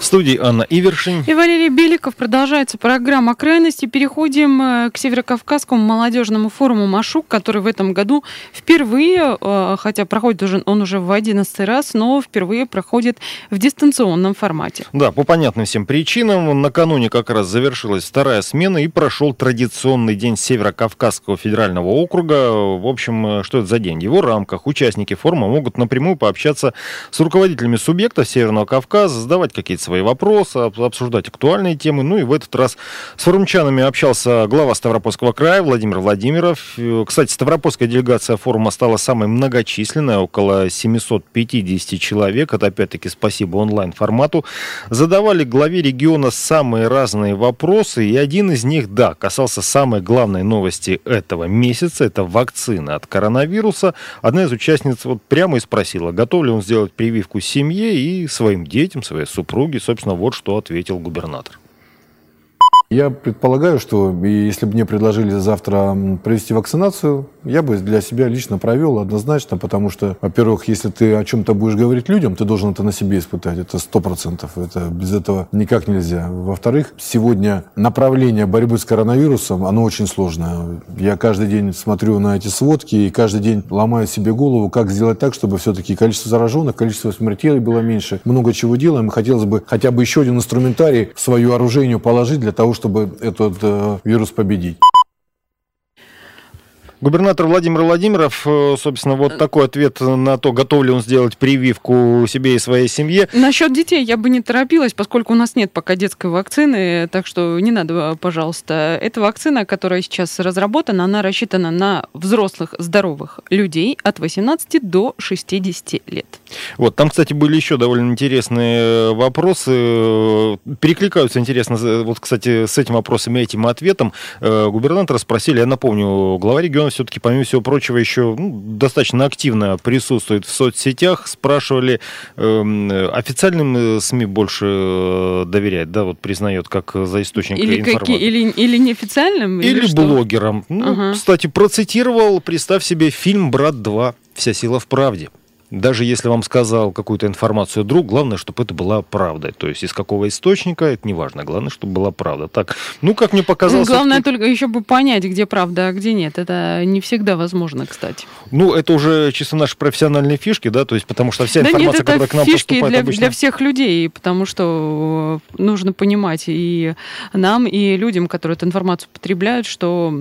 В студии Анна Ивершин. И Валерий Беликов. Продолжается программа «Крайности». Переходим э, к Северокавказскому молодежному форуму «Машук», который в этом году впервые, э, хотя проходит уже, он уже в одиннадцатый раз, но впервые проходит в дистанционном формате. Да, по понятным всем причинам. Накануне как раз завершилась вторая смена и прошел традиционный день Северокавказского федерального округа. В общем, э, что это за день? В его рамках участники форума могут напрямую пообщаться с руководителями субъектов Северного Кавказа, задавать какие-то свои вопросы, обсуждать актуальные темы. Ну и в этот раз с форумчанами общался глава Ставропольского края Владимир Владимиров. Кстати, Ставропольская делегация форума стала самой многочисленной, около 750 человек. Это опять-таки спасибо онлайн-формату. Задавали главе региона самые разные вопросы, и один из них, да, касался самой главной новости этого месяца. Это вакцина от коронавируса. Одна из участниц вот прямо и спросила, готов ли он сделать прививку семье и своим детям, своей супруге, собственно, вот что ответил губернатор. Я предполагаю, что если бы мне предложили завтра провести вакцинацию, я бы для себя лично провел однозначно, потому что, во-первых, если ты о чем-то будешь говорить людям, ты должен это на себе испытать, это сто процентов, это без этого никак нельзя. Во-вторых, сегодня направление борьбы с коронавирусом, оно очень сложное. Я каждый день смотрю на эти сводки и каждый день ломаю себе голову, как сделать так, чтобы все-таки количество зараженных, количество смертей было меньше. Много чего делаем, и хотелось бы хотя бы еще один инструментарий в свою оружейную положить для того, чтобы этот э, вирус победить. Губернатор Владимир Владимиров, э, собственно, вот такой ответ на то, готов ли он сделать прививку себе и своей семье. Насчет детей я бы не торопилась, поскольку у нас нет пока детской вакцины, так что не надо, пожалуйста. Эта вакцина, которая сейчас разработана, она рассчитана на взрослых здоровых людей от 18 до 60 лет. Вот, там, кстати, были еще довольно интересные вопросы. Перекликаются, интересно, вот, кстати, с этим вопросом и этим ответом. Э, губернатора спросили, я напомню, глава региона все-таки, помимо всего прочего, еще ну, достаточно активно присутствует в соцсетях. Спрашивали, эм, э, официальным СМИ больше э, доверяет, да, вот признает, как за источник или информации. Какие, или, или неофициальным? Или, или блогерам. Ну, ага. Кстати, процитировал, представь себе, фильм «Брат 2. Вся сила в правде». Даже если вам сказал какую-то информацию друг, главное, чтобы это была правда. То есть из какого источника, это не важно. Главное, чтобы была правда. Так, ну, как мне показалось... Ну, главное только еще бы понять, где правда, а где нет. Это не всегда возможно, кстати. Ну, это уже чисто наши профессиональные фишки, да, то есть потому что вся да информация, нет, это которая к нам фишки поступает для, обычно... для всех людей, потому что нужно понимать и нам, и людям, которые эту информацию потребляют, что,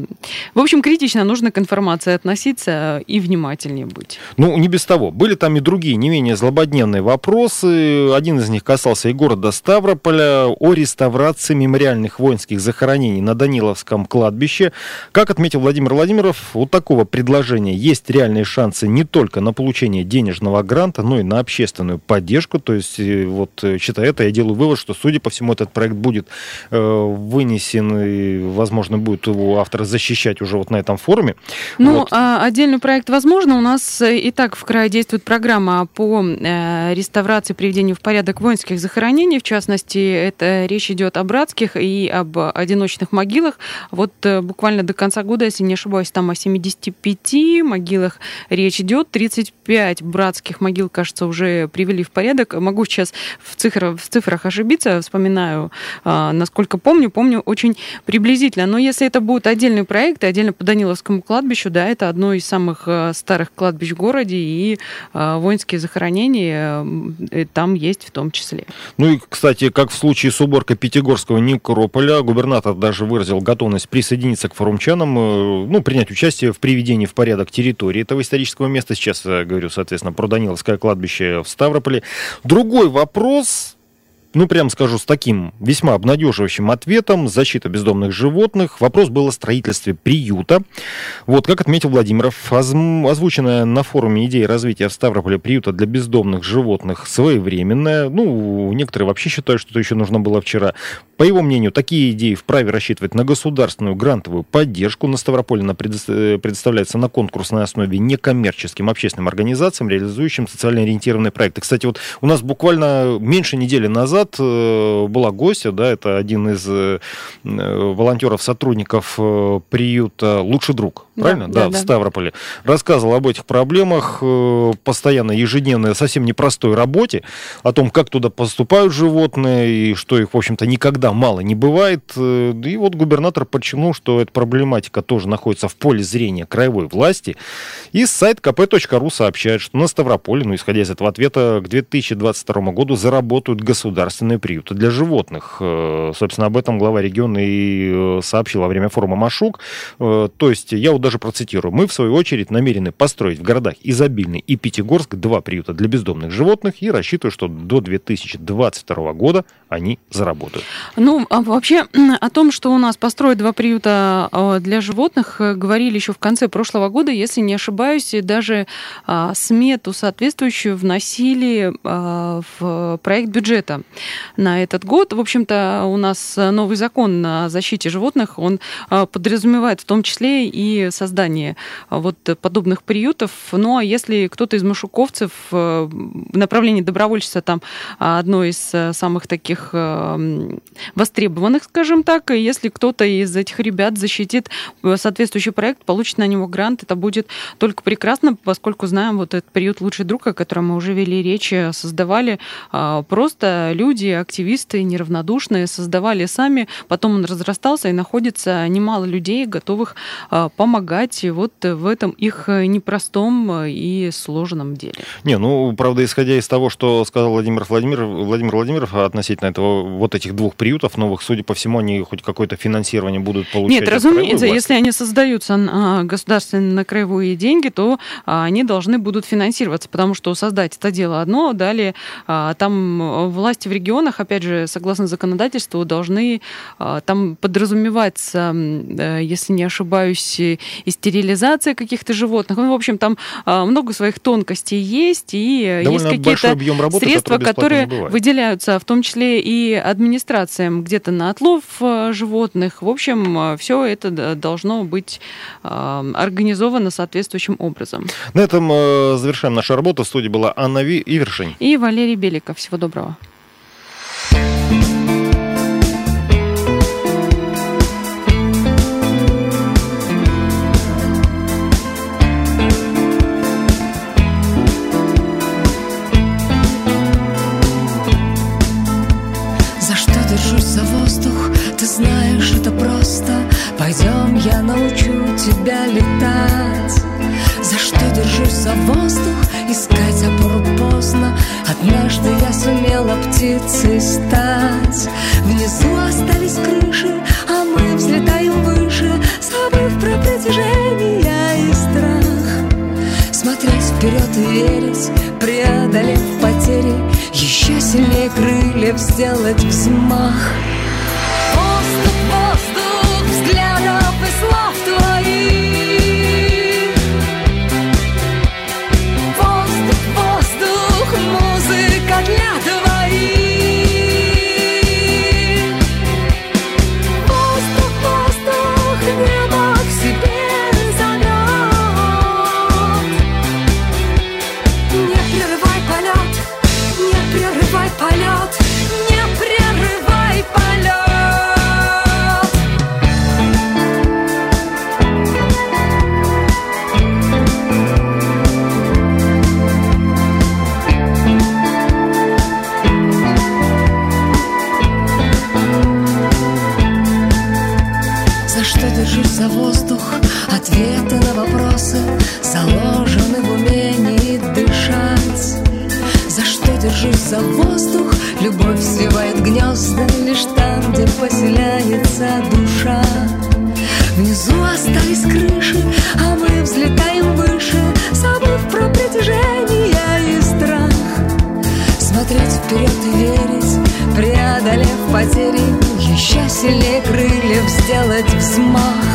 в общем, критично нужно к информации относиться и внимательнее быть. Ну, не без того. Были там и другие не менее злободневные вопросы. Один из них касался и города Ставрополя, о реставрации мемориальных воинских захоронений на Даниловском кладбище. Как отметил Владимир Владимиров, у такого предложения есть реальные шансы не только на получение денежного гранта, но и на общественную поддержку. То есть, э, вот считая это, я делаю вывод, что, судя по всему, этот проект будет э, вынесен и, возможно, будет его автор защищать уже вот на этом форуме. Ну, вот. а отдельный проект возможно. У нас и так в крае действует программа по э, реставрации, приведению в порядок воинских захоронений. В частности, это речь идет о братских и об одиночных могилах. Вот э, буквально до конца года, если не ошибаюсь, там о 75 могилах речь идет. 35 братских могил, кажется, уже привели в порядок. Могу сейчас в цифрах, в цифрах ошибиться, вспоминаю, э, насколько помню. Помню очень приблизительно. Но если это будут отдельные проекты, отдельно по Даниловскому кладбищу, да, это одно из самых старых кладбищ в городе, и воинские захоронения э, там есть в том числе. Ну и, кстати, как в случае с уборкой Пятигорского некрополя, губернатор даже выразил готовность присоединиться к форумчанам, э, ну, принять участие в приведении в порядок территории этого исторического места. Сейчас я говорю, соответственно, про Даниловское кладбище в Ставрополе. Другой вопрос, ну, прям скажу, с таким весьма обнадеживающим ответом. Защита бездомных животных. Вопрос был о строительстве приюта. Вот, как отметил Владимиров, озвученная на форуме идея развития в Ставрополе приюта для бездомных животных своевременная. Ну, некоторые вообще считают, что это еще нужно было вчера. По его мнению, такие идеи вправе рассчитывать на государственную грантовую поддержку. На Ставрополе она э, предоставляется на конкурсной основе некоммерческим общественным организациям, реализующим социально ориентированные проекты. Кстати, вот у нас буквально меньше недели назад э, была гостья, да, это один из э, волонтеров, сотрудников приюта «Лучший друг», правильно? Да, да, да в Ставрополе. Рассказывал об этих проблемах, постоянно, ежедневной, совсем непростой работе, о том, как туда поступают животные и что их, в общем-то, никогда мало не бывает. И вот губернатор подчеркнул, что эта проблематика тоже находится в поле зрения краевой власти. И сайт kp.ru сообщает, что на Ставрополе, ну, исходя из этого ответа, к 2022 году заработают государственные приюты для животных. Э, собственно, об этом глава региона и э, сообщил во время форума Машук. Э, то есть, я вот даже процитирую. Мы, в свою очередь, намерены построить в городах Изобильный и Пятигорск два приюта для бездомных животных и рассчитываю, что до 2022 года они заработают. Ну, а вообще о том, что у нас построят два приюта для животных, говорили еще в конце прошлого года, если не ошибаюсь, даже а, смету соответствующую вносили а, в проект бюджета на этот год. В общем-то, у нас новый закон о защите животных, он а, подразумевает в том числе и создание вот подобных приютов. Ну, а если кто-то из машуковцев в направлении добровольчества там одно из самых таких востребованных, скажем так, и если кто-то из этих ребят защитит соответствующий проект, получит на него грант, это будет только прекрасно, поскольку знаем вот этот приют «Лучший друг», о котором мы уже вели речь, создавали просто люди, активисты неравнодушные, создавали сами, потом он разрастался и находится немало людей, готовых а, помогать вот в этом их непростом и сложном деле. Не, ну, правда, исходя из того, что сказал Владимир Владимир, Владимир Владимиров относительно этого, вот этих двух приютов новых, судя по всему, они хоть какое-то финансирование будут получать. Нет, разумеется, если они создаются на государственные на краевые деньги, то а, они должны будут финансироваться, потому что создать это дело одно, далее а, там власти в регионах, опять же, согласно законодательству, должны а, там подразумеваться, если не ошибаюсь, и стерилизация каких-то животных. Ну, в общем, там много своих тонкостей есть, и Довольно есть какие-то средства, которые выделяются, в том числе и администрациям где-то на отлов животных. В общем, все это должно быть организовано соответствующим образом. На этом э, завершаем нашу работу. В студии была Анна Ви Ивершин. И Валерий Беликов. Всего доброго. Однажды я сумела птицей стать. Внизу остались крыши, а мы взлетаем выше Забыв про притяжение и страх. Смотреть вперед и верить, преодолев потери Еще сильнее крыльев сделать взмах потери. Еще сильнее крыльев сделать взмах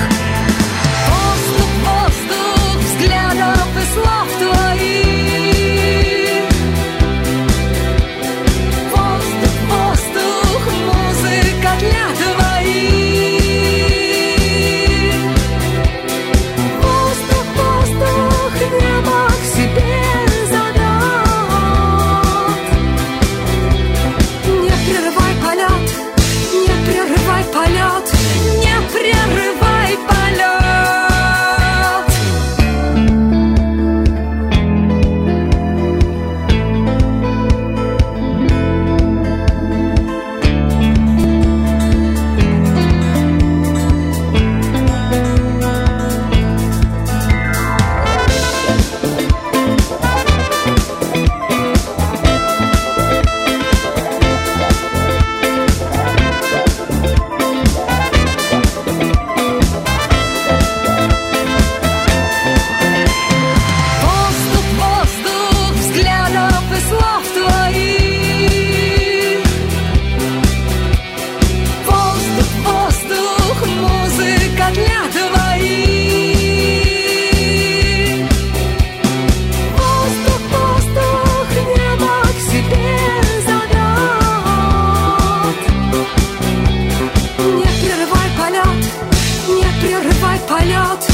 Palyaço.